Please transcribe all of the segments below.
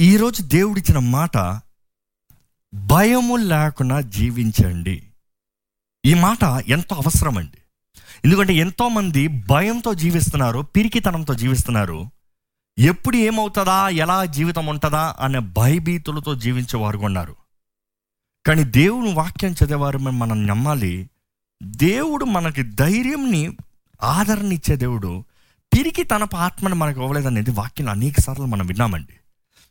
ఈరోజు దేవుడిచ్చిన మాట భయము లేకుండా జీవించండి. ఈ మాట ఎంతో అవసరం అండి ఎందుకంటే ఎంతోమంది భయంతో జీవిస్తున్నారు పిరికితనంతో జీవిస్తున్నారు. ఎప్పుడు ఏమవుతుందా ఎలా జీవితం ఉంటుందా అనే భయభీతులతో జీవించేవారు ఉన్నారు. కానీ దేవుని వాక్యం చదివేవారు మనం నమ్మాలి. దేవుడు మనకి ధైర్యంని ఆదరణ ఇచ్చే దేవుడు పిరికి తన ఆత్మను మనకు ఇవ్వలేదనేది వాక్యం అనేక సార్లు మనం విన్నామండి.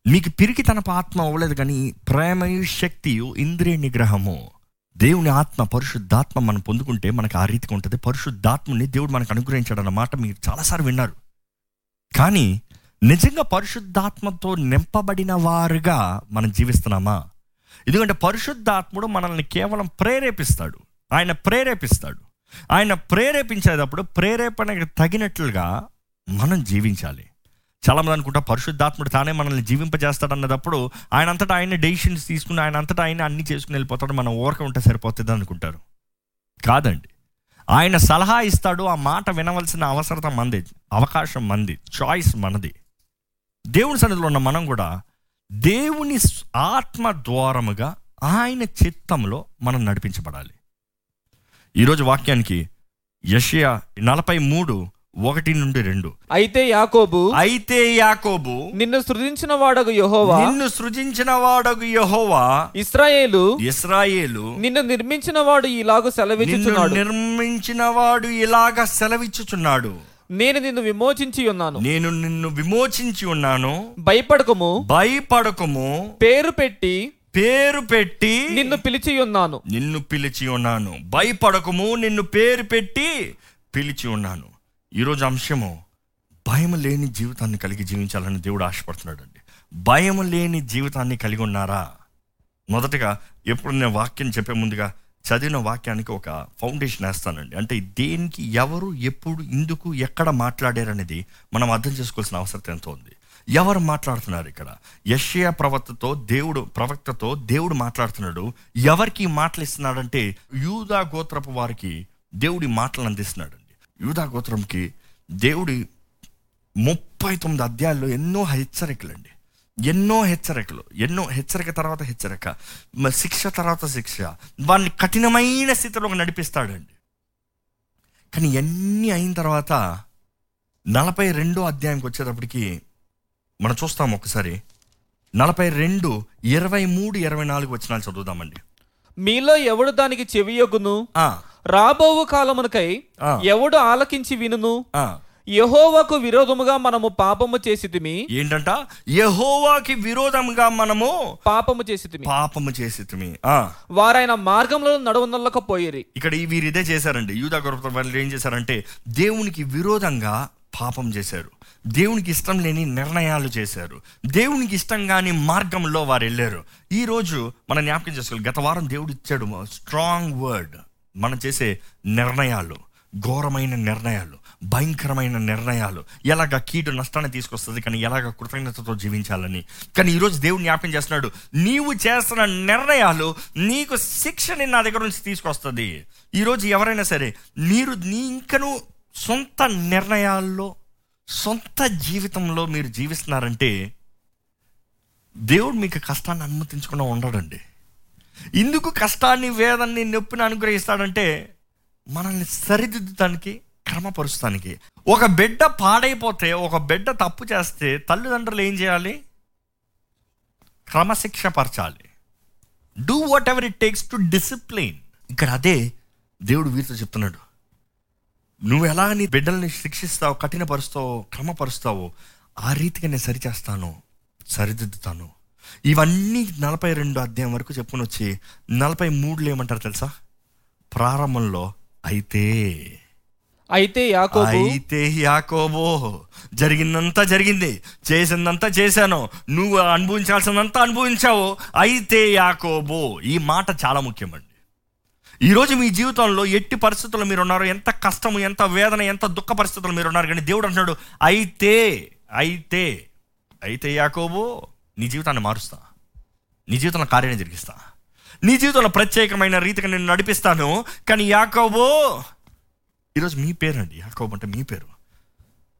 మీకు పిరికి తన ఆత్మ అవ్వలేదు కానీ ప్రేమయు శక్తియు ఇంద్రియ నిగ్రహము. దేవుని ఆత్మ పరిశుద్ధాత్మ మనం పొందుకుంటే మనకు ఆ రీతిగా ఉంటుంది. పరిశుద్ధాత్మని దేవుడు మనకు అనుగ్రహించాడు అన్నమాట మీరు చాలాసార్లు విన్నారు. కానీ నిజంగా పరిశుద్ధాత్మతో నింపబడిన వారుగా మనం జీవిస్తున్నామా? ఎందుకంటే పరిశుద్ధాత్ముడు మనల్ని కేవలం ప్రేరేపిస్తాడు. ఆయన ప్రేరేపిస్తాడు. ఆయన ప్రేరేపించేటప్పుడు ప్రేరేపణకు తగినట్లుగా మనం జీవించాలి. చాలామంది అనుకుంటా పరిశుద్ధాత్ముడు తానే మనల్ని జీవింపజేస్తాడు అన్నదప్పుడు ఆయన అంతటా ఆయన డెసిషన్స్ తీసుకుని ఆయన అంతటా ఆయన అన్ని చేసుకుని వెళ్ళిపోతాడు. మనం ఓరక ఉంటే సరిపోతుంది అనుకుంటారు. కాదండి. ఆయన సలహా ఇస్తాడు. ఆ మాట వినవలసిన అవసరత మంది అవకాశం మంది చాయిస్ మనది. దేవుని సన్నిధిలో ఉన్న మనం కూడా దేవుని ఆత్మ ద్వారముగా ఆయన చిత్తంలో మనం నడిపించబడాలి. ఈరోజు వాక్యానికి యషియా నలభై మూడు ఒకటి నుండి రెండు. అయితే యాకోబు అయితే యాకోబు నిన్ను సృజించిన వాడగు యెహోవా. నిన్ను సృజించిన వాడగు యెహోవా. ఇస్రాయేలు ఇస్రాయేలు నిన్ను నిర్మించిన వాడు ఇలాగు సెలవిచ్చుచున్నాడు. నిర్మించిన వాడు ఇలాగా సెలవిచ్చుచున్నాడు. నేను నిన్ను విమోచించి ఉన్నాను. నేను నిన్ను విమోచించి ఉన్నాను. భయపడకము. భయపడకము. పేరు పెట్టి పేరు పెట్టి నిన్ను పిలిచి ఉన్నాను. నిన్ను పిలిచి ఉన్నాను. భయపడకము. నిన్ను పేరు పెట్టి పిలిచి ఉన్నాను. ఈరోజు అంశము భయం లేని జీవితాన్ని కలిగి జీవించాలని దేవుడు ఆశపడుతున్నాడు అండి భయం లేని జీవితాన్ని కలిగి ఉన్నారా? మొదటగా ఎప్పుడు నేను వాక్యం చెప్పే ముందుగా చదివిన వాక్యానికి ఒక ఫౌండేషన్ వేస్తానండి. అంటే దేనికి ఎవరు ఎప్పుడు ఎందుకు ఎక్కడ మాట్లాడారనేది మనం అర్థం చేసుకోవాల్సిన అవసరం ఎంతో ఉంది. ఎవరు మాట్లాడుతున్నారు ఇక్కడ? యష్యా ప్రవక్తతో దేవుడు ప్రవక్తతో దేవుడు మాట్లాడుతున్నాడు. ఎవరికి మాటలు ఇస్తున్నాడంటే యూదా గోత్రపు వారికి దేవుడి మాటలు అందిస్తున్నాడండి. యూదా గోత్రంకి దేవుడి ముప్పై తొమ్మిది అధ్యాయాల్లో ఎన్నో హెచ్చరికలండి. ఎన్నో హెచ్చరికలు. ఎన్నో హెచ్చరిక తర్వాత హెచ్చరిక. శిక్ష తర్వాత శిక్ష. వాడిని కఠినమైన స్థితిలోకి నడిపిస్తాడండి. కానీ ఎన్ని అయిన తర్వాత నలభై రెండో అధ్యాయంకి వచ్చేటప్పటికి మనం చూస్తాం ఒకసారి. నలభై రెండు ఇరవై మూడు ఇరవై నాలుగు వచ్చినాలు చదువుదామండి. మీలో ఎవడు దానికి చెవియొగ్గును? రాబోవు కాలమునకై. ఎవడు ఆలకించి వినును. యెహోవాకు విరోధముగా మనము పాపము చేసితిమి? ఏంటంట? యహోవాకి విరోధంగా మనము పాపము చేసితిమి. పాపము చేసి వారైన మార్గంలో నడవనల్లకపోయిరి. ఇక్కడ ఈ వీరు ఇదే చేశారండి. యూదా గొప్ప వాళ్ళు ఏం చేశారంటే దేవునికి విరోధంగా పాపం చేశారు. దేవునికి ఇష్టం లేని నిర్ణయాలు చేశారు. దేవునికి ఇష్టం కాని మార్గంలో వారు వెళ్ళారు. ఈ రోజు మనం జ్ఞాపకం చేసుకోవాలి. గత వారం దేవుడు ఇచ్చాడు స్ట్రాంగ్ వర్డ్ మనం చేసే నిర్ణయాలు ఘోరమైన నిర్ణయాలు భయంకరమైన నిర్ణయాలు ఎలాగ కీడు నష్టాన్ని తీసుకొస్తుంది కానీ ఎలాగ కృతజ్ఞతతో జీవించాలని. కానీ ఈరోజు దేవుడు జ్ఞాపకం చేస్తున్నాడు నీవు చేస్తున్న నిర్ణయాలు నీకు శిక్షని నా దగ్గర నుంచి తీసుకొస్తుంది. ఈరోజు ఎవరైనా సరే మీరు నీ ఇంకను సొంత నిర్ణయాల్లో సొంత జీవితంలో మీరు జీవిస్తున్నారంటే దేవుడు మీకు కష్టాన్ని అనుమతించకుండా ఉండడండి. ఎందుకు కష్టాన్ని వేదాన్ని నొప్పిని అనుగ్రహిస్తాడంటే మనల్ని సరిదిద్దుతానికి క్రమపరుస్తానికి. ఒక బిడ్డ పాడైపోతే ఒక బిడ్డ తప్పు చేస్తే తల్లిదండ్రులు ఏం చేయాలి? క్రమశిక్ష పరచాలి. Do whatever it takes to discipline ఇక్కడ అదే దేవుడు వీరితో చెప్తున్నాడు. నువ్వు ఎలా నీ బిడ్డల్ని శిక్షిస్తావు కఠినపరుస్తావో క్రమపరుస్తావో ఆ రీతిగా నేను సరిచేస్తాను సరిదిద్దుతాను. ఇవన్నీ నలభై రెండు అధ్యాయం వరకు చెప్పుకొని వచ్చి నలభై మూడులో ఏమంటారు తెలుసా? ప్రారంభంలో అయితే అయితే యాకోబు అయితే యాకోబో జరిగిందంతా జరిగింది చేసిందంతా చేశాను నువ్వు అనుభవించాల్సిందంతా అనుభవించావు అయితే యాకోబో. ఈ మాట చాలా ముఖ్యమండి. ఈరోజు మీ జీవితంలో ఎట్టి పరిస్థితుల్లో మీరు ఉన్నారు ఎంత కష్టము ఎంత వేదన ఎంత దుఃఖ పరిస్థితుల్లో మీరు ఉన్నారు కానీ దేవుడు అంటున్నాడు అయితే అయితే అయితే యాకోబో నీ జీవితాన్ని మారుస్తా. నీ జీవితంలో కార్యాన్ని జరిగిస్తా. నీ జీవితంలో ప్రత్యేకమైన రీతిగా నేను నడిపిస్తాను. కానీ యాకోబో ఈరోజు మీ పేరు అండి యాకోబు అంటే మీ పేరు.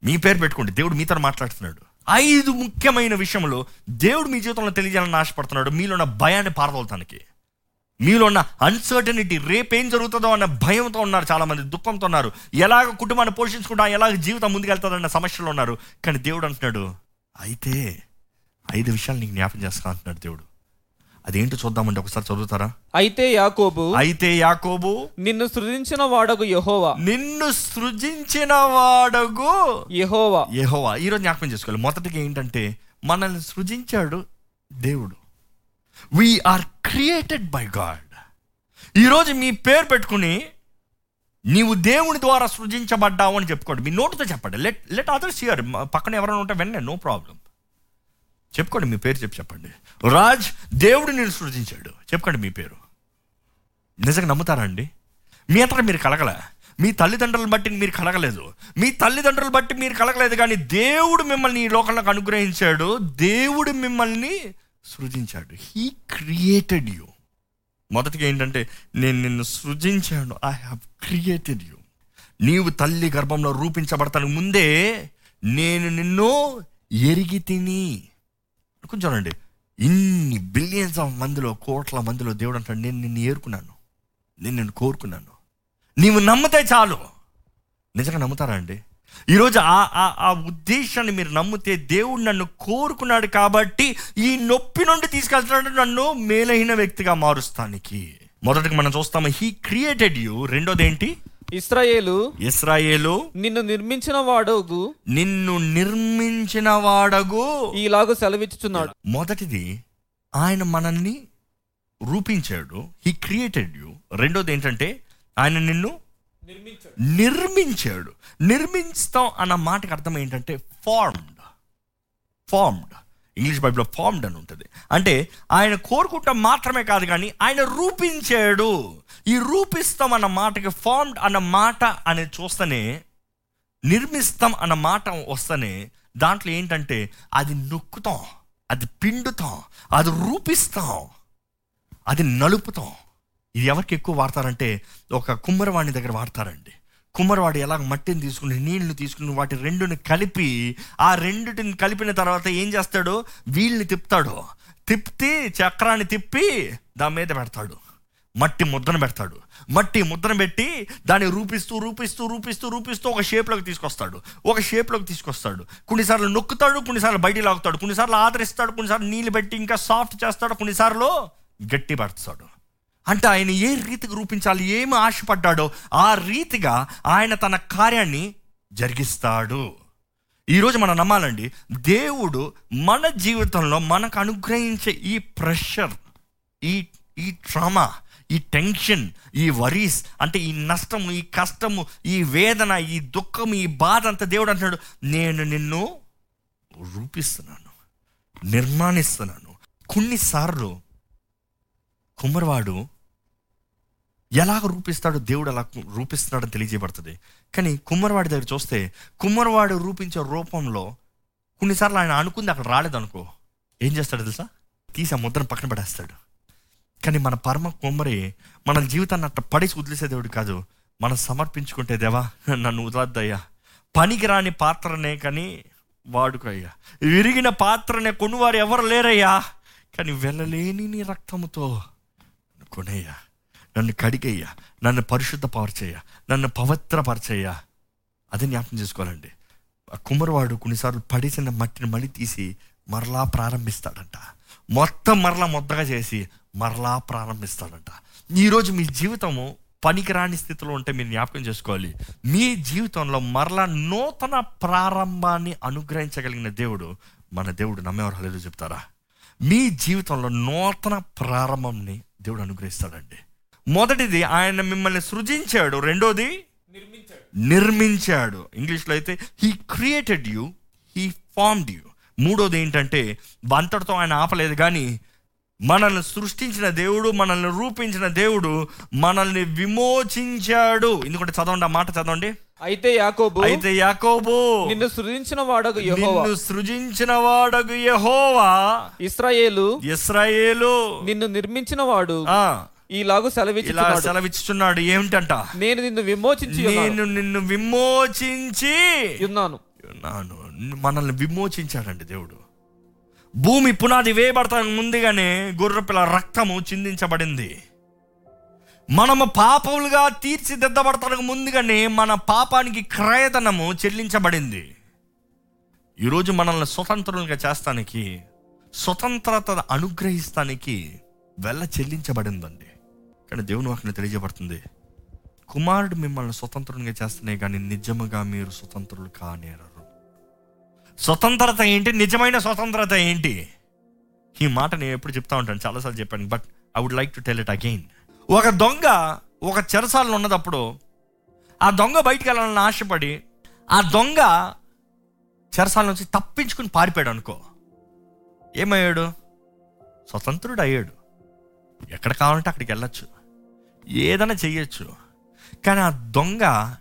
మీ పేరు పెట్టుకోండి. దేవుడు మీతో మాట్లాడుతున్నాడు. ఐదు ముఖ్యమైన విషయంలో దేవుడు మీ జీవితంలో తెలియజేయాలని ఆశపడుతున్నాడు. మీలో ఉన్న భయాన్ని పారదోలతానికి మీలో ఉన్న అన్సర్టనిటీ రేపేం జరుగుతుందో అన్న భయంతో ఉన్నారు చాలామంది దుఃఖంతో ఉన్నారు. ఎలాగ కుటుంబాన్ని పోషించుకుంటా ఎలాగ జీవితం ముందుకెళ్తుందన్న సమస్యలో ఉన్నారు. కానీ దేవుడు అంటున్నాడు అయితే ఐదు విషయాలు నీకు జ్ఞాపం చేస్తా అంటున్నాడు దేవుడు. అదేంటో చూద్దామంటే ఒకసారి చదువుతారా? అయితే యాకోబు అయితే యాకోబు నిన్ను సృజించిన వాడగు యహోవా. నిన్ను సృజించిన వాడగు యహోవా. యెహోవా. ఈరోజు జ్ఞాపకం చేసుకోవాలి. మొదటిగా ఏంటంటే మనల్ని సృజించాడు దేవుడు. వీఆర్ క్రియేటెడ్ బై గాడ్ ఈరోజు మీ పేరు పెట్టుకుని నీవు దేవుని ద్వారా సృజించబడ్డావు అని చెప్పుకోండి. మీ నోటితో చెప్పండి. లెట్ లెట్ అదర్స్ హియర్ పక్కన ఎవరైనా ఉంటే వెంటనే నో ప్రాబ్లం చెప్పుకోండి మీ పేరు చెప్పి చెప్పండి. రాజ్ దేవుడు నేను సృజించాడు. చెప్పుకోండి మీ పేరు. నిజంగా నమ్ముతారా అండి? మీ అంతా మీరు కలగలే. మీ తల్లిదండ్రులను బట్టి మీరు కలగలేదు. మీ తల్లిదండ్రులు బట్టి మీరు కలగలేదు కానీ దేవుడు మిమ్మల్ని ఈ లోకంలోకి అనుగ్రహించాడు. దేవుడు మిమ్మల్ని సృజించాడు. హీ క్రియేటెడ్ యూ మొదటిగా ఏంటంటే నేను నిన్ను సృజించాను. ఐ హ్యావ్ క్రియేటెడ్ యూ నీవు తల్లి గర్భంలో రూపించబడతానికి ముందే నేను నిన్ను ఎరిగి తిని కొంచెం చూడండి. ఇన్ని బిలియన్స్ ఆఫ్ మందిలో కోట్ల మందిలో దేవుడు అంటాడు నేను నిన్ను ఏరుకున్నాను. నేను నిన్ను కోరుకున్నాను. నీవు నమ్మితే చాలు. నిజంగా నమ్ముతారా అండి? ఈరోజు ఆ ఆ ఆ ఉద్దేశాన్ని మీరు నమ్మితే దేవుడు నన్ను కోరుకున్నాడు కాబట్టి ఈ నొప్పి నుండి తీసుకెళ్తున్నాడు నన్ను మేలైన వ్యక్తిగా మారుస్తానికి. మొదటికి మనం చూస్తాము హీ క్రియేటెడ్ యూ రెండోది ఏంటి? ఇస్రాయేలు ఇస్రాయేలు నిన్ను నిర్మించిన వాడగు నిన్ను నిర్మించిన వాడగు ఈలాగు సెలవిచ్చుచున్నాడు. మొదటిది ఆయన మనల్ని రూపించాడు. హీ క్రియేటెడ్ యూ రెండోది ఏంటంటే ఆయన నిన్ను నిర్మించాడు. నిర్మించాడు. అన్న మాటకి అర్థం ఏంటంటే ఫార్మ్డ్ ఫార్మ్డ్ ఇంగ్లీష్ బైబిల్లో ఫార్మ్డ్ అని ఉంటుంది. అంటే ఆయన కోరుకుంటాం మాత్రమే కాదు కానీ ఆయన రూపించాడు. ఈ రూపిస్తాం అన్న మాటకి ఫార్మ్డ్ అన్న మాట అనేది చూస్తేనే నిర్మిస్తాం అన్న మాట వస్తేనే దాంట్లో ఏంటంటే అది నొక్కుతాం అది పిండుతాం అది రూపిస్తాం అది నలుపుతాం. ఇది ఎవరికి ఎక్కువ వాడతారంటే ఒక కుమ్మరవాణి దగ్గర వాడతారండి. కుమ్మరివాడు ఎలా మట్టిని తీసుకుని నీళ్ళు తీసుకుని వాటి రెండుని కలిపి ఆ రెండుటిని కలిపిన తర్వాత ఏం చేస్తాడు? వీళ్ళని తిప్పుతాడు. తిప్పి చక్రాన్ని తిప్పి దాని మీద పెడతాడు. మట్టి ముద్దను పెడతాడు. మట్టి ముద్దను పెట్టి దాన్ని రూపిస్తూ రూపిస్తూ రూపిస్తూ రూపిస్తూ ఒక షేప్లోకి తీసుకొస్తాడు. ఒక షేప్లోకి తీసుకొస్తాడు. కొన్నిసార్లు నొక్కుతాడు కొన్నిసార్లు బయటికి లాగుతాడు. కొన్నిసార్లు ఆదరిస్తాడు కొన్నిసార్లు నీళ్ళు పెట్టి ఇంకా సాఫ్ట్ చేస్తాడు కొన్నిసార్లు గట్టి పడతాడు అంటే ఆయన ఏ రీతికి రూపించాలి ఏమి ఆశపడ్డాడో ఆ రీతిగా ఆయన తన కార్యాన్ని జరిగిస్తాడు. ఈరోజు మనం నమ్మాలండి దేవుడు మన జీవితంలో మనకు అనుగ్రహించే ఈ ప్రెషర్ ఈ ఈ ట్రామా ఈ టెన్షన్ ఈ వరీస్ అంటే ఈ నష్టము ఈ కష్టము ఈ వేదన ఈ దుఃఖము ఈ బాధ అంతా దేవుడు అంటున్నాడు నేను నిన్ను రూపిస్తున్నాను నిర్మాణిస్తున్నాను. కొన్నిసార్లు కుమ్మరివాడు ఎలాగ రూపిస్తాడో దేవుడు అలా రూపిస్తున్నాడని తెలియజేయబడుతుంది. కానీ కుమ్మరివాడి దగ్గర చూస్తే కుమ్మరివాడు రూపించే రూపంలో కొన్నిసార్లు ఆయన అనుకుంది అక్కడ రాలేదనుకో. ఏం చేస్తాడు తెలుసా? తీసి ఆ ముద్రను పక్కన పడేస్తాడు కానీ మన పరమ కుమ్మరి మన జీవితాన్ని అట్లా పడేసి వదిలేసే దేవుడు కాదు. మనం సమర్పించుకుంటే దేవా నన్ను వదలద్దయ్యా. పనికిరాని పాత్రనే కానీ వాడుకయ్యా. విరిగిన పాత్రనే కొనువారు ఎవరు లేరయ్యా. కానీ వెళ్ళలేని నీ రక్తముతో కొనేయ్యా. నన్ను కడిగేయ్యా. నన్ను పరిశుద్ధపరచేయ్యా. నన్ను పవిత్రపరచేయ్యా. అది జ్ఞాపకం చేసుకోవాలండి. ఆ కుమ్మరివాడు కొన్నిసార్లు పడిసిన మట్టిని మళ్ళీ తీసి మరలా ప్రారంభిస్తాడంట. మొత్తం మరలా మొత్తగా చేసి మరలా ప్రారంభిస్తాడంట. ఈరోజు మీ జీవితము పనికిరాని స్థితిలో ఉంటే మీరు జ్ఞాపకం చేసుకోవాలి. మీ జీవితంలో మరలా నూతన ప్రారంభాన్ని అనుగ్రహించగలిగిన దేవుడు మన దేవుడు నమ్మేవారు. హలేదు చెప్తారా? మీ జీవితంలో నూతన ప్రారంభంని దేవుడు అనుగ్రహిస్తాడండి. మొదటిది ఆయన మిమ్మల్ని సృజించాడు రెండోది నిర్మించాడు. నిర్మించాడు. ఇంగ్లీష్లో అయితే he created you he formed you మూడోది ఏంటంటే అంతటితో ఆయన ఆపలేదు కానీ మనల్ని సృష్టించిన దేవుడు మనల్ని రూపించిన దేవుడు మనల్ని విమోచించాడు. ఎందుకంటే చదవండి ఆ మాట చదవండి. అయితే యాకోబు అయితే యాకోబు నిన్ను సృజించిన వాడగు యెహోవా. నిన్ను సృజించిన వాడగు యెహోవా. ఇస్రాయేలు ఇస్రాయేలు. నిన్ను నిర్మించిన వాడు ఆ, ఈలాగు ఇలా సెలవిచ్చుచున్నాడు. సెలవిచ్చుచున్నాడు ఏమిటంట? నేను నిన్ను విమోచించి. నేను నిన్ను విమోచించి ఉన్నాను. ఉన్నాను. మనల్ని విమోచించాడండి దేవుడు. భూమి పునాది వేయబడతానికి ముందుగానే గొర్రెపిల్ల రక్తము చిందించబడింది. మనము పాపములుగా తీర్చిదిద్దబడతానికి ముందుగానే మన పాపానికి క్రయధనము చెల్లించబడింది. ఈరోజు మనల్ని స్వతంత్రులుగా చేస్తానికి స్వతంత్రత అనుగ్రహిస్తానికి వెళ్ళ చెల్లించబడిందండి. కానీ దేవుని వాటిని తెలియజేయబడుతుంది. కుమారుడు మిమ్మల్ని స్వతంత్రంగా చేస్తేనే కానీ నిజముగా మీరు స్వతంత్రులు కానేరారు. స్వతంత్రత ఏంటి? నిజమైన స్వతంత్రత ఏంటి? ఈ మాట నేను ఎప్పుడు చెప్తా ఉంటాను. చాలాసార్లు చెప్పాను. But I would like to tell it again ఒక దొంగ ఒక చెరసాలలో ఉన్నదప్పుడు ఆ దొంగ బయటికి వెళ్ళాలని ఆశపడి ఆ దొంగ చెరసాల నుంచి తప్పించుకుని పారిపోయాడు అనుకో. ఏమయ్యాడు? స్వతంత్రుడు అయ్యాడు ఎక్కడ కావాలంటే అక్కడికి వెళ్ళొచ్చు. ఏదైనా చెయ్యొచ్చు. కానీ ఆ దొంగ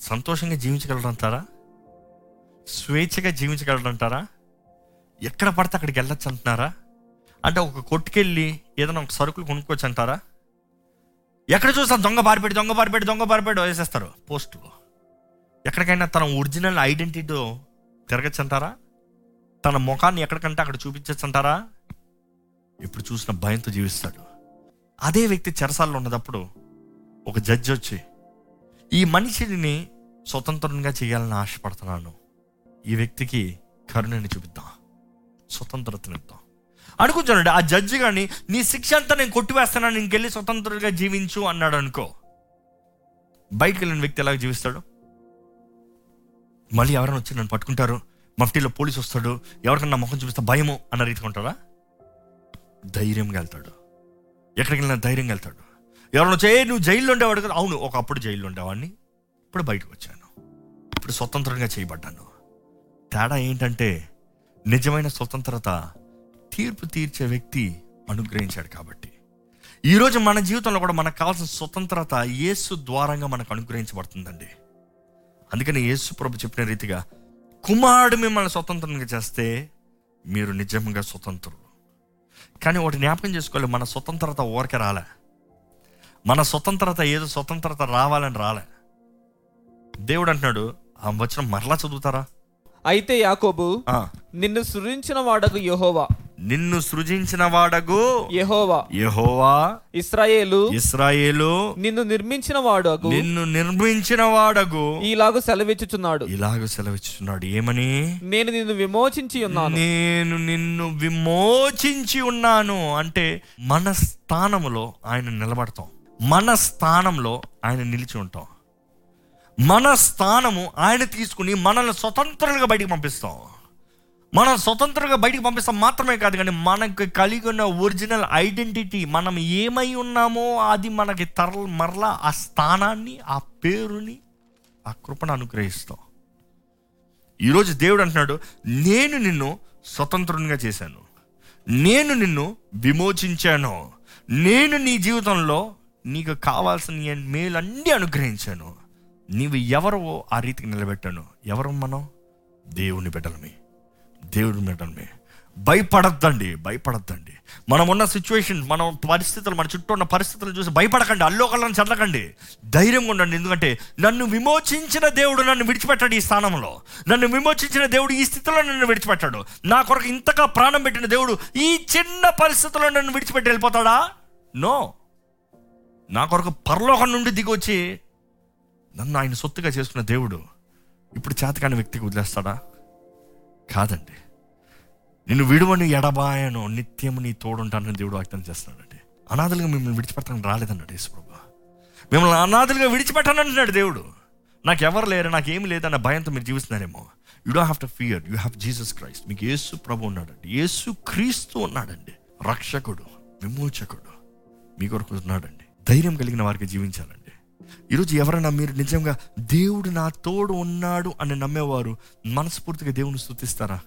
సంతోషంగా జీవించగలడంటారా? స్వేచ్ఛగా జీవించగలడంటారా? ఎక్కడ పడితే అక్కడికి వెళ్ళచ్చు అంటున్నారా? అంటే ఒక కొట్టుకెళ్ళి ఏదైనా ఒక సరుకులు కొనుక్కోవచ్చు అంటారా? ఎక్కడ చూసా దొంగ పారిపెట్టి దొంగ పారిపెట్టి దొంగ పారిపెట్టి వేసేస్తారు పోస్టులు ఎక్కడికైనా తన ఒరిజినల్ ఐడెంటిటీ తిరగచ్చంటారా? తన ముఖాన్ని ఎక్కడికంటే అక్కడ చూపించచ్చు అంటారా ఇప్పుడు చూసిన భయంతో జీవిస్తాడు. అదే వ్యక్తి చెరసాల్లో ఉన్నదప్పుడు ఒక జడ్జి వచ్చి ఈ మనిషిని స్వతంత్రంగా చేయాలని ఆశపడుతున్నాను. ఈ వ్యక్తికి కరుణని చూపిద్దాం. స్వతంత్రతనిద్దాం. అనుకుంటానండి ఆ జడ్జి కానీ నీ శిక్ష అంతా నేను కొట్టివేస్తాను ఇంకెళ్ళి స్వతంత్రంగా జీవించు అన్నాడు అనుకో. బయటికి వెళ్ళిన వ్యక్తి ఎలా జీవిస్తాడు? మళ్ళీ ఎవరైనా వచ్చి నన్ను పట్టుకుంటారు మఫ్టీలో పోలీసు వస్తాడు ఎవరికన్నా ముఖం చూపిస్తే భయము అన్న రీతికి ఉంటారా? ధైర్యంగా వెళ్తాడు. ఎక్కడికి వెళ్ళినా ధైర్యంగా వెళ్తాడు. ఎవరైనా వచ్చే నువ్వు జైల్లో ఉండేవాడు కదా? అవును ఒకప్పుడు జైల్లో ఉండేవాడిని. ఇప్పుడు బయటకు వచ్చాను. ఇప్పుడు స్వతంత్రంగా చేయబడ్డాను. తేడా ఏంటంటే నిజమైన స్వతంత్రత తీర్పు తీర్చే వ్యక్తి అనుగ్రహించాడు కాబట్టి. ఈరోజు మన జీవితంలో కూడా మనకు కావాల్సిన స్వతంత్రత యేసు ద్వారంగా మనకు అనుగ్రహించబడుతుందండి. అందుకని యేసు ప్రభు చెప్పిన రీతిగా కుమారుడు మిమ్మల్ని స్వతంత్రంగా చేస్తే మీరు నిజంగా స్వతంత్రులు. కానీ ఒకటి జ్ఞాపకం చేసుకోవాలి మన స్వతంత్రత ఊరికే రాలే. మన స్వతంత్రత ఏదో స్వతంత్రత రావాలని రాలే. దేవుడు అంటున్నాడు ఆ వచనం మరలా చదువుతారా? అయితే యాకోబు ఆ, నిన్ను సృజించిన వాడకు యెహోవా. నిన్ను సృజించిన వాడగు యెహోవా. యెహోవా. ఇస్రాయేలు. ఇస్రాయేలు. నిన్ను నిర్మించిన వాడకు నిన్ను నిర్మించిన వాడగు. ఈలాగు సెలవిచ్చుచున్నాడు. ఇలాగ సెలవిస్తున్నాడు ఏమని? నేను నిన్ను విమోచించి ఉన్నాను. నేను నిన్ను విమోచించి ఉన్నాను అంటే మన స్థానములో ఆయన నిలబడతాం. మన స్థానంలో ఆయన నిలిచి ఉంటాం. మన స్థానము ఆయన తీసుకుని మనల్ని స్వతంత్రులుగా బయటికి పంపిస్తాం. మనం స్వతంత్రంగా బయటికి పంపిస్తాం మాత్రమే కాదు కానీ మనకు కలిగి ఉన్న ఒరిజినల్ ఐడెంటిటీ మనం ఏమై ఉన్నామో అది మనకి తరల మరలా ఆ స్థానాన్ని ఆ పేరుని ఆ కృపను అనుగ్రహిస్తాం. ఈరోజు దేవుడు అంటున్నాడు నేను నిన్ను స్వతంత్రునిగా చేశాను. నేను నిన్ను విమోచించాను. నేను నీ జీవితంలో నీకు కావాల్సిన మేలన్నీ అనుగ్రహించాను. నీవు ఎవరో ఆ రీతికి నిలబెట్టాను. ఎవరు మనం? దేవుని బిడ్డలమే. దేవుడు బిడ్డలమే భయపడద్దండి భయపడద్దండి. మనం ఉన్న సిచ్యువేషన్ మనం పరిస్థితులు మన చుట్టూ ఉన్న పరిస్థితులు చూసి భయపడకండి అల్లోకల్లని చల్లకండి. ధైర్యంగా ఉండండి ఎందుకంటే నన్ను విమోచించిన దేవుడు నన్ను విడిచిపెట్టాడు ఈ స్థానంలో. నన్ను విమోచించిన దేవుడు ఈ స్థితిలో నన్ను విడిచిపెట్టాడు. నా కొరకు ఇంతగా ప్రాణం పెట్టిన దేవుడు ఈ చిన్న పరిస్థితుల్లో నన్ను విడిచిపెట్టి వెళ్ళిపోతాడా? నో. నా కొరకు పరలోకం నుండి దిగొచ్చి నన్ను ఆయన సొత్తుగా చేసుకున్న దేవుడు ఇప్పుడు చేతకాని వ్యక్తికి వదిలేస్తాడా? కాదండి. నిన్ను విడువని ఎడబాయను నిత్యము నీ తోడుంటానని దేవుడు వాగ్దానం చేస్తున్నాడండి. అనాథలుగా మిమ్మల్ని విడిచిపెట్టడానికి రాలేదన్నాడు యేసుప్రభు మిమ్మల్ని అనాథలుగా విడిచిపెట్టానంటున్నాడు దేవుడు. నాకు ఎవరు లేరు నాకు ఏమి లేదన్న భయంతో మీరు జీవిస్తున్నారేమో. You don't have to fear you have Jesus Christ మీకు యేసు ప్రభు ఉన్నాడండి. యేసు క్రీస్తు ఉన్నాడండి. రక్షకుడు విమోచకుడు మీ కొరకు ఉన్నాడండి. ధైర్యం కలిగిన వారికి జీవించాలండి. ఈరోజు ఎవరైనా మీరు నిజంగా దేవుడు నా తోడు ఉన్నాడు అని నమ్మేవారు మనస్ఫూర్తిగా దేవుని స్థుతిస్తారా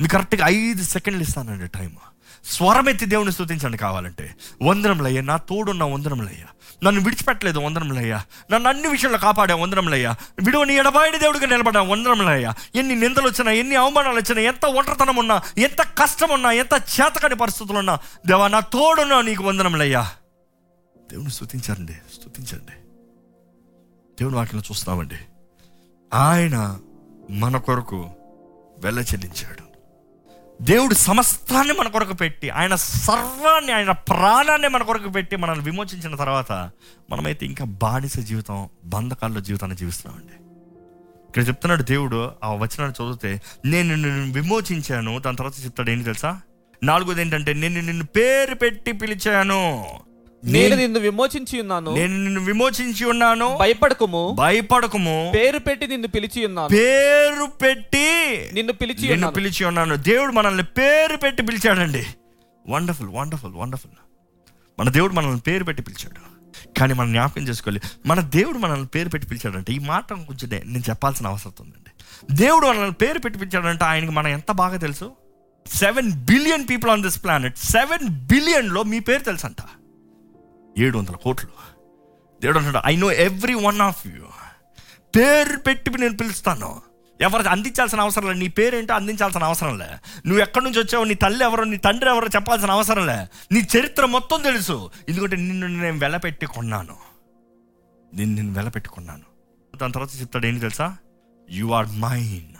మీకు కరెక్ట్గా ఐదు సెకండ్లు ఇస్తానండి టైం స్వరం ఎత్తి దేవుని స్థుతించండి కావాలంటే. వందరంలయ్యా నా తోడున్న వందరంలయ్యా నన్ను విడిచిపెట్టలేదు వందరంలయ్యా నన్ను అన్ని విషయంలో కాపాడా వందరంలయ్యా విడువని ఎడబాయిడి దేవుడిగా నిలబడా వందరంలయ్యా ఎన్ని నిందలు వచ్చినా ఎన్ని అవమానాలు వచ్చినా ఎంత ఒంటరితనం ఉన్నా ఎంత కష్టం ఉన్నా ఎంత చేతకాని పరిస్థితులు ఉన్నా దేవా నా తోడున్నా నీకు వందరంలయ్యా దేవుని స్థుతించండి స్థుతించండి దేవుని వాక్యం చూస్తామండి ఆయన మన కొరకు వెళ్ళ చెల్లించాడు. దేవుడు సమస్తాన్ని మన కొరకు పెట్టి ఆయన సర్వాన్ని ఆయన ప్రాణాన్ని మన కొరకు పెట్టి మనల్ని విమోచించిన తర్వాత మనమైతే ఇంకా బానిస జీవితం బంధకాల్లో జీవితాన్ని జీవిస్తున్నామండి. ఇక్కడ చెప్తున్నాడు దేవుడు ఆ వచనాన్ని చదివితే నేను నిన్ను విమోచించాను. దాని తర్వాత చెప్తాడు ఏంటి తెలుసా? నాలుగోది ఏంటంటే నేను నిన్ను పేరు పెట్టి పిలిచాను. నేను నిన్ను విమోచించి ఉన్నాను. నేను నిన్ను విమోచించి ఉన్నాను. భయపడకుము. భయపడకము. పేరు పెట్టి నిన్ను పిలిచి ఉన్నాను. పేరు పెట్టి నిన్ను పిలిచి నిన్ను పిలిచి ఉన్నాను. దేవుడు మనల్ని పేరు పెట్టి పిలిచాడండి. వండర్ఫుల్ వండర్ఫుల్ వండర్ఫుల్ మన దేవుడు మనల్ని పేరు పెట్టి పిలిచాడు. కానీ మనం జ్ఞాపకం చేసుకోవాలి. మన దేవుడు మనల్ని పేరు పెట్టి పిలిచాడంటే ఈ మాట కొంచెం నేను చెప్పాల్సిన అవసరం ఉందండి. దేవుడు మనల్ని పేరు పెట్టి పిలిచాడంటే ఆయనకి మనం ఎంత బాగా తెలుసు? Seven billion people on this planet seven బిలియన్లో మీ పేరు తెలుసంట. ఏడు వందల కోట్లు. దేవుడు అంటాడు I know every one of you పేరు పెట్టి నేను పిలుస్తాను. ఎవరికి అందించాల్సిన అవసరం లే. నీ పేరేంటో అందించాల్సిన అవసరం లే. నువ్వు ఎక్కడి నుంచి వచ్చావు నీ తల్లి ఎవరో నీ తండ్రి ఎవరో చెప్పాల్సిన అవసరం లే. నీ చరిత్ర మొత్తం తెలుసు. ఎందుకంటే నిన్ను నేను వెలపెట్టి కొన్నాను. నిన్ను నేను వెలపెట్టి కొన్నాను. దాని తర్వాత చెప్తాడు ఏంటి తెలుసా? యు ఆర్ మైన్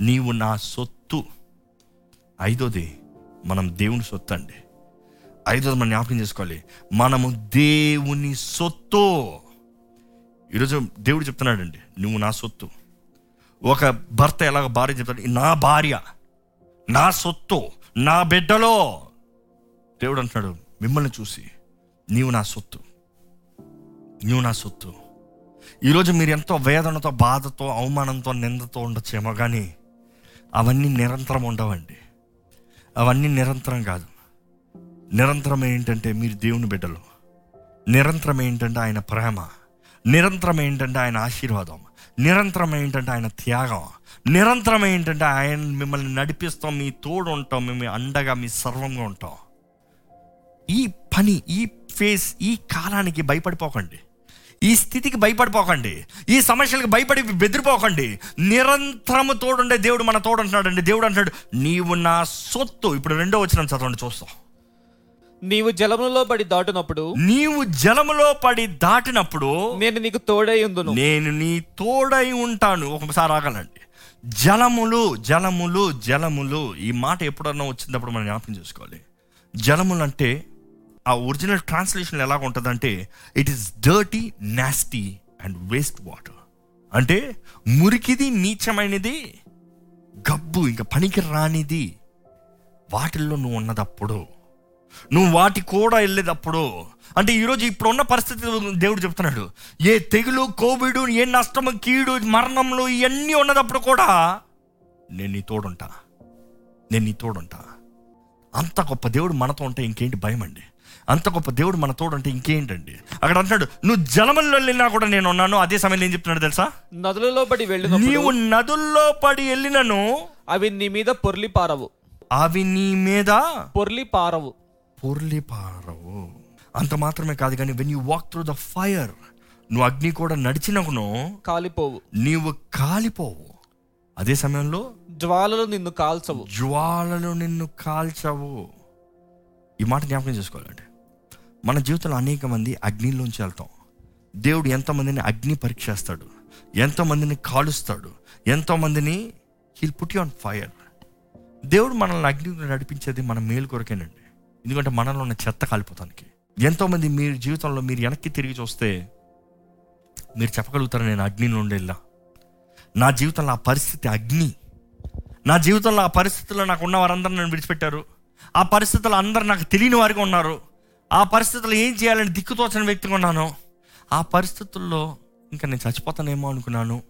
నీవు నా సొత్తు. ఐదోది మనం దేవుని సొత్తు అండి ఐదోది మనం జ్ఞాపకం చేసుకోవాలి. మనము దేవుని సొత్తు. ఈరోజు దేవుడు చెప్తున్నాడండి నువ్వు నా సొత్తు. ఒక భర్త ఎలాగ భార్య చెప్తాడు నా భార్య నా సొత్తు నా బిడ్డలో. దేవుడు అంటున్నాడు మిమ్మల్ని చూసి నీవు నా సొత్తు. నీవు నా సొత్తు. ఈరోజు మీరు ఎంతో వేదనతో బాధతో అవమానంతో నిందతో ఉండొచ్చేమో కానీ అవన్నీ నిరంతరం ఉండవండి. అవన్నీ నిరంతరం కాదు. నిరంతరం ఏంటంటే మీరు దేవుని బిడ్డలు. నిరంతరం ఏంటంటే ఆయన ప్రేమ. నిరంతరం ఏంటంటే ఆయన ఆశీర్వాదం. నిరంతరం ఏంటంటే ఆయన త్యాగం. నిరంతరం ఏంటంటే ఆయన మిమ్మల్ని నడిపిస్తాం మీ తోడు ఉంటాం మేము అండగా మీ సర్వంగా ఉంటాం. ఈ పని ఈ ఫేస్ ఈ కాలానికి భయపడిపోకండి. ఈ స్థితికి భయపడిపోకండి. ఈ సమస్యలకు భయపడి బెదిరిపోకండి. నిరంతరము తోడుండే దేవుడు మన తోడు అంటున్నాడండి. దేవుడు అంటున్నాడు నీవు నా సొత్తు. ఇప్పుడు రెండో వచ్చిన చదవండి చూస్తాం. నీవు జలములో పడి దాటునప్పుడు నీవు జలములో పడి దాటినప్పుడు నేను నీకు తోడై ఉందును. నేను నీ తోడై ఉంటాను. ఒకసారి ఆగలండి జలములు జలములు జలములు ఈ మాట ఎప్పుడన్నా వచ్చినప్పుడు మనం జ్ఞాపకం చేసుకోవాలి. జలములు అంటే ఆ ఒరిజినల్ ట్రాన్స్లేషన్ ఎలాగ ఉంటుందంటే it is dirty nasty and waste water అంటే మురికిది నీచమైనది గబ్బు ఇంకా పనికి రానిది వాటిల్లో నువ్వు ఉన్నదప్పుడు నువ్వు వాటి కూడా వెళ్ళేటప్పుడు అంటే ఈరోజు ఇప్పుడున్న పరిస్థితి దేవుడు చెప్తున్నాడు ఏ తెగులు కోవిడ్ ఏ నష్టము కీడు మరణంలో ఇవన్నీ ఉన్నదప్పుడు కూడా నేను నీ తోడుంటా. నేను నీ తోడుంటా. అంత గొప్ప దేవుడు మనతో ఉంటే ఇంకేంటి భయం అండి? అంత గొప్ప దేవుడు మన తోడు అంటే ఇంకేంటండి? అక్కడ అంటున్నాడు నువ్వు జలముల్లో వెళ్ళినా కూడా నేను ఉన్నాను. అదే సమయంలో ఏం చెప్తున్నాడు తెలుసా? నదులలో పడి వెళ్ళినప్పుడు నీవు నదుల్లో పడి వెళ్ళినను అవి నీ మీద పొర్లి పారవు. అవి నీ మీద పొర్లి పారవు. పొర్లి పారవు అంత మాత్రమే కాదు కానీ when you walk through the fire నువ్వు అగ్ని కూడా నడిచినకును కాలిపోవు. నీవు కాలిపోవు. అదే సమయంలో జ్వాలలు నిన్ను కాల్చవు. జ్వాలలు నిన్ను కాల్చవు. ఈ మాట జ్ఞాపకం చేసుకోవాలండి. మన జీవితంలో అనేక మంది అగ్నిలోంచి వెళ్తాం. దేవుడు ఎంతమందిని అగ్ని పరీక్షిస్తాడు ఎంతోమందిని కాలుస్తాడు ఎంతోమందిని హీల్ పుట్ ఆన్ ఫైర్ దేవుడు మనల్ని అగ్ని నడిపించేది మన మేలు కొరకేనండి. ఎందుకంటే మనలో ఉన్న చెత్త కాలిపోతానికి. ఎంతోమంది మీ జీవితంలో మీరు వెనక్కి తిరిగి చూస్తే మీరు చెప్పగలుగుతారు నేను అగ్ని నుండి వెళ్ళా? నా జీవితంలో ఆ పరిస్థితి అగ్ని. నా జీవితంలో ఆ పరిస్థితుల్లో నాకు ఉన్న వారందరూ నన్ను విడిచిపెట్టారు. ఆ పరిస్థితుల్లో అందరు నాకు తెలియని వారిగా ఉన్నారు. ఆ పరిస్థితులు ఏం చేయాలని దిక్కుతోచని వ్యక్తిగా ఉన్నాను. ఆ పరిస్థితుల్లో ఇంకా నేను చచ్చిపోతానేమో అనుకున్నాను.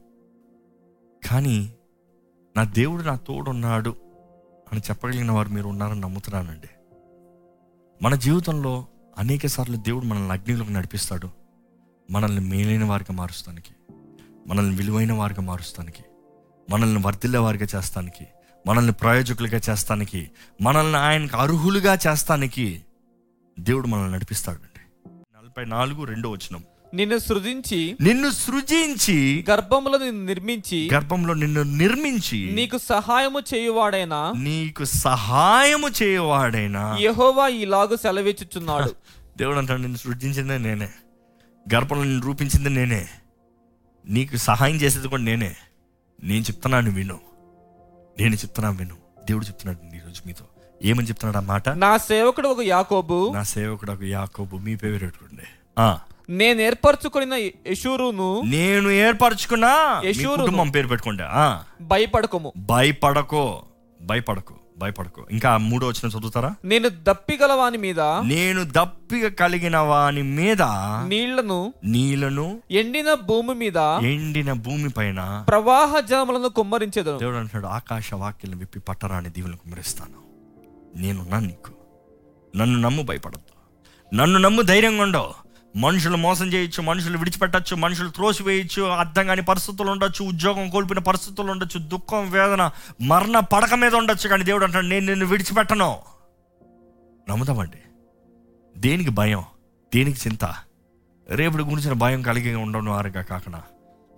కానీ నా దేవుడు నా తోడున్నాడు అని చెప్పగలిగిన వారు మీరు ఉన్నారని నమ్ముతున్నానండి. మన జీవితంలో అనేక సార్లు దేవుడు మనల్ని అగ్నిలోకి నడిపిస్తాడు. మనల్ని మేలైన వారిగా మారుస్తానికి మనల్ని విలువైన వారిగా మారుస్తానికి మనల్ని వర్ధిల్లే వారిగా చేస్తానికి మనల్ని ప్రయోజకులుగా చేస్తానికి మనల్ని ఆయనకు అర్హులుగా చేస్తానికి దేవుడు మనల్ని నడిపిస్తాడండి. నలభై నాలుగు రెండో వచనం. నిన్ను సృజించి నిన్ను సృజించి గర్భములో నిన్ను నిర్మించి గర్భంలో నిన్ను నిర్మించి నీకు సహాయము చేయువాడైనా నీకు సహాయము చేయవాడైనా. యెహోవా ఇలాగు సెలవిచ్చుచున్నాడు. దేవుడు అంటాడు నిన్ను సృష్టించిందే నేనే. గర్భంలో నిన్ను రూపించింది నేనే. నీకు సహాయం చేసేది కూడా నేనే. నేను చెప్తున్నాను విను. నేను చెప్తున్నా విను. దేవుడు చెప్తున్నాడు ఈరోజు మీతో. ఏమని చెప్తున్నాడు ఆ మాట? నా సేవకుడు ఒక యాకోబు. నా సేవకుడు ఒక యాకోబు. మీ పేరు పెట్టుకోండి ఆ, నేను ఏర్పరచుకున్న యశూరును నేను ఏర్పరచుకున్నా యెషూరును. కుటుంబం పేరు పెట్టుకోండి ఆ, భయపడకము. భయపడకో భయపడకు భయపడకు. ఇంకా మూడో వచ్చిన చదువుతారా? నేను దప్పిగల వాని మీద నేను దప్పిక కలిగిన వాని మీద నీళ్ళను నీళ్ళను ఎండిన భూమి మీద ఎండిన భూమి పైన ప్రవాహ జలములను కుమ్మరించెదను. దేవుడు అంటున్నాడు ఆకాశ వాక్యలను విప్పి పట్టరాని దీవులను కుమ్మరిస్తాను. నేనున్నా నీకు నన్ను నమ్ము భయపడద్దు. నన్ను నమ్ము ధైర్యంగా ఉండవు మనుషులు మోసం చేయొచ్చు మనుషులు విడిచిపెట్టచ్చు మనుషులు త్రోసివేయచ్చు అర్థం కాని పరిస్థితులు ఉండొచ్చు ఉద్యోగం కోల్పోయిన పరిస్థితులు ఉండొచ్చు దుఃఖం వేదన మరణ పడక మీద ఉండొచ్చు. కానీ దేవుడు అంటాడు నేను నిన్ను విడిచిపెట్టను. నమ్ముతామండి దేనికి భయం? దేనికి చింత? రేపుడు గురించిన భయం కలిగి ఉండను వారిగా కాకుండా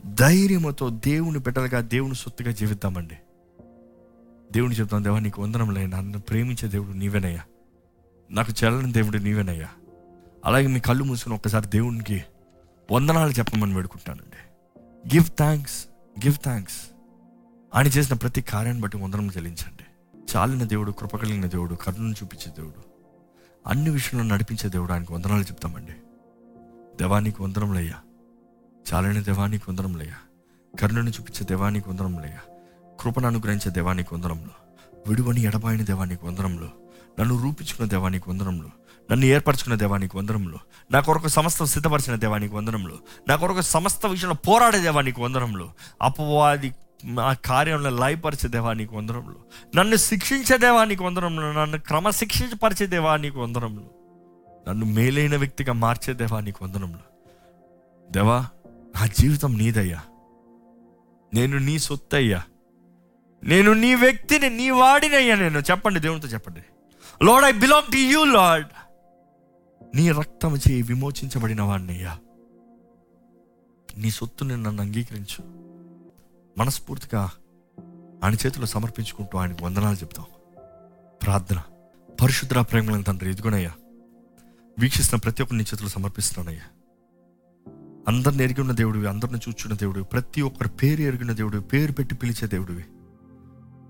ధైర్యంతో దేవుని బిడ్డలుగా దేవుని సొత్తుగా జీవిద్దామండి. దేవుని చెప్తాను దేవా నీకు వందనంలే నన్ను ప్రేమించే దేవుడు నీవేనయ్యా. నాకు చెల్లని దేవుడు నీవేనయ్యా. అలాగే మీ కళ్ళు మూసుకుని ఒక్కసారి దేవునికి వందనాలు చెప్పమని వేడుకుంటానండి. గివ్ థ్యాంక్స్ గివ్ థ్యాంక్స్ ఆయన చేసిన ప్రతి కార్యాన్ని బట్టి వందనం చెల్లించండి. చాలిన దేవుడు కృప కలిగిన దేవుడు కరుణను చూపించే దేవుడు. అన్ని విషయంలో నడిపించే దేవుడు ఆయనకు వందనాలు చెప్తామండి. దేవానికి వందనంలయ్యా చాలిన దేవానికి వందనంలయ్యా కరుణను చూపించే దేవానికి వందనంలయ్యా కృపను అనుగ్రహించే దేవానికి వందనంలో విడువని ఎడబాయిన దేవానికి వందరంలో నన్ను రూపించుకున్న దేవానికి వందరంలో నన్ను ఏర్పరచుకున్న దేవానికి వందరంలో నా కొరకు సమస్తం సిద్ధపరిచిన దేవానికి వందరంలో నా కొరకు సమస్త విషయంలో పోరాడే దేవానికి వందరంలో అపవాది ఆ కార్యంలో లయపరిచే దేవానికి వందరంలో నన్ను శిక్షించే దేవానికి వందరంలో నన్ను క్రమశిక్షించపరిచే దేవానికి వందరంలో నన్ను మేలైన వ్యక్తిగా మార్చే దేవానికి వందనములు. దేవా నా జీవితం నీదయ్యా. నేను నీ సొత్తయ్యా. నేను నీ వ్యక్తిని నీ వాడినయ్యా నేను. చెప్పండి దేవునితో చెప్పండి. Lord I belong to you Lord నీ రక్తం చేయి విమోచించబడిన వాడినయ్యా నీ సొత్తుని నన్ను అంగీకరించు. మనస్ఫూర్తిగా ఆయన చేతిలో సమర్పించుకుంటూ ఆయనకు వందనాలు చెప్తాం. ప్రార్థన. పరిశుద్ర ప్రేమలను తండ్రి ఇదిగోనయ్యా. వీక్షిస్తున్న ప్రతి ఒక్కరిని నీ చేతిలో సమర్పిస్తున్నానయ్యా అందరిని ఎరిగి ఉన్న దేవుడివి అందరిని చూచున్న దేవుడివి ప్రతి ఒక్కరి పేరు ఎరిగిన దేవుడివి పేరు పెట్టి పిలిచే దేవుడివి.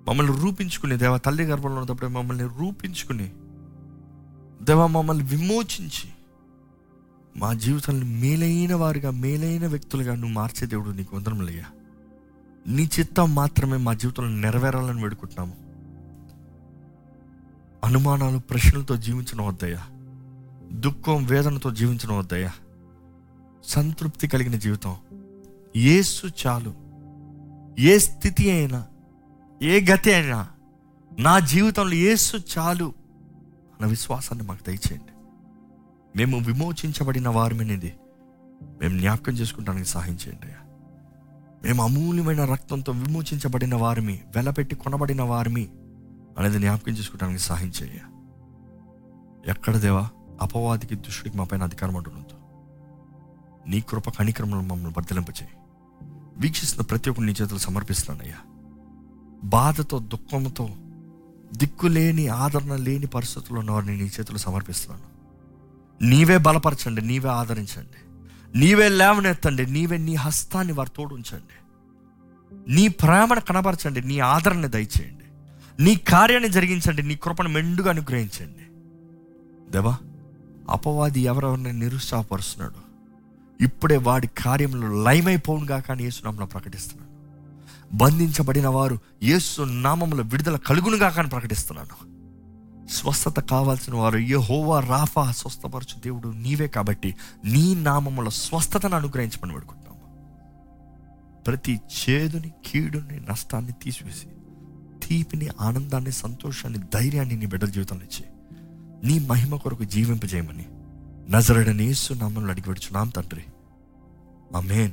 మమ్మల్ని రూపించుకుని దేవ తల్లి గర్భంలో ఉన్నప్పుడు మమ్మల్ని రూపించుకుని దేవ మమ్మల్ని విమోచించి మా జీవితాన్ని మేలైన వారిగా మేలైన వ్యక్తులుగా నువ్వు మార్చే దేవుడు నీకు వందరములయ్యా నీ చిత్తం మాత్రమే మా జీవితంలో నెరవేరాలని వేడుకుంటున్నాము. అనుమానాలు ప్రశ్నలతో జీవించడం వద్దయ్యా. దుఃఖం వేదనతో జీవించడం వద్దయ్యా. సంతృప్తి కలిగిన జీవితం. ఏసు చాలు. ఏ స్థితి అయినా ఏ గతి అయినా నా జీవితంలో ఏసు చాలు అన్న విశ్వాసాన్ని మాకు దయచేయండి. మేము విమోచించబడిన వారమనేది మేము జ్ఞాపకం చేసుకుంటానికి సహాయం చేయండి అయ్యా. మేము అమూల్యమైన రక్తంతో విమోచించబడిన వారిమి వెలపెట్టి కొనబడిన వారిమి అనేది జ్ఞాపకం చేసుకోవడానికి సహాయం చేయ ఎక్కడ దేవా అపవాదికి దుష్టుడికి మా పైన అధికారం అంటున్నదో నీ కృప కణిక్రమంలో మమ్మల్ని బద్దలింపచేయి వీక్షిస్తున్న ప్రతి ఒక్కరు నీ చేతులు సమర్పిస్తున్నానయ్యా బాధతో దుఃఖంతో దిక్కులేని ఆదరణ లేని పరిస్థితుల్లో ఉన్నవారిని నీ చేతులు సమర్పిస్తున్నాను. నీవే బలపరచండి నీవే ఆదరించండి. నీవే లేవనెత్తండి నీవే నీ హస్తాన్ని వారి తోడు ఉంచండి నీ ప్రేమను కనపరచండి నీ ఆదరణ దయచేయండి. నీ కార్యాన్ని జరిగించండి నీ కృపను మెండుగా అనుగ్రహించండి. దేవా అపవాది ఎవరెవరిని నిరుత్సాహపరుస్తున్నాడు ఇప్పుడే వాడి కార్యంలో లయమైపోవునుగా కానీ యేసునామంలో ప్రకటిస్తున్నాడు. బంధించబడిన వారు యేసు నామంలో విడుదల కలుగునుగా కానీ ప్రకటిస్తున్నాను స్వస్థత కావాల్సిన వారు యహోవా రాఫా స్వస్థపరచు దేవుడు నీవే కాబట్టి నీ నామములో స్వస్థతను అనుగ్రహించమని పెడుకుంటున్నాము ప్రతి చేదుని కీడుని నష్టాన్ని తీసివేసి తీపిని ఆనందాన్ని సంతోషాన్ని ధైర్యాన్ని నీ బిడ్డల జీవితంలో ఇచ్చి నీ మహిమ కొరకు జీవింపజేయమని నజరడని యేసు నామంలో అడిగి నామ తండ్రి. అమేన్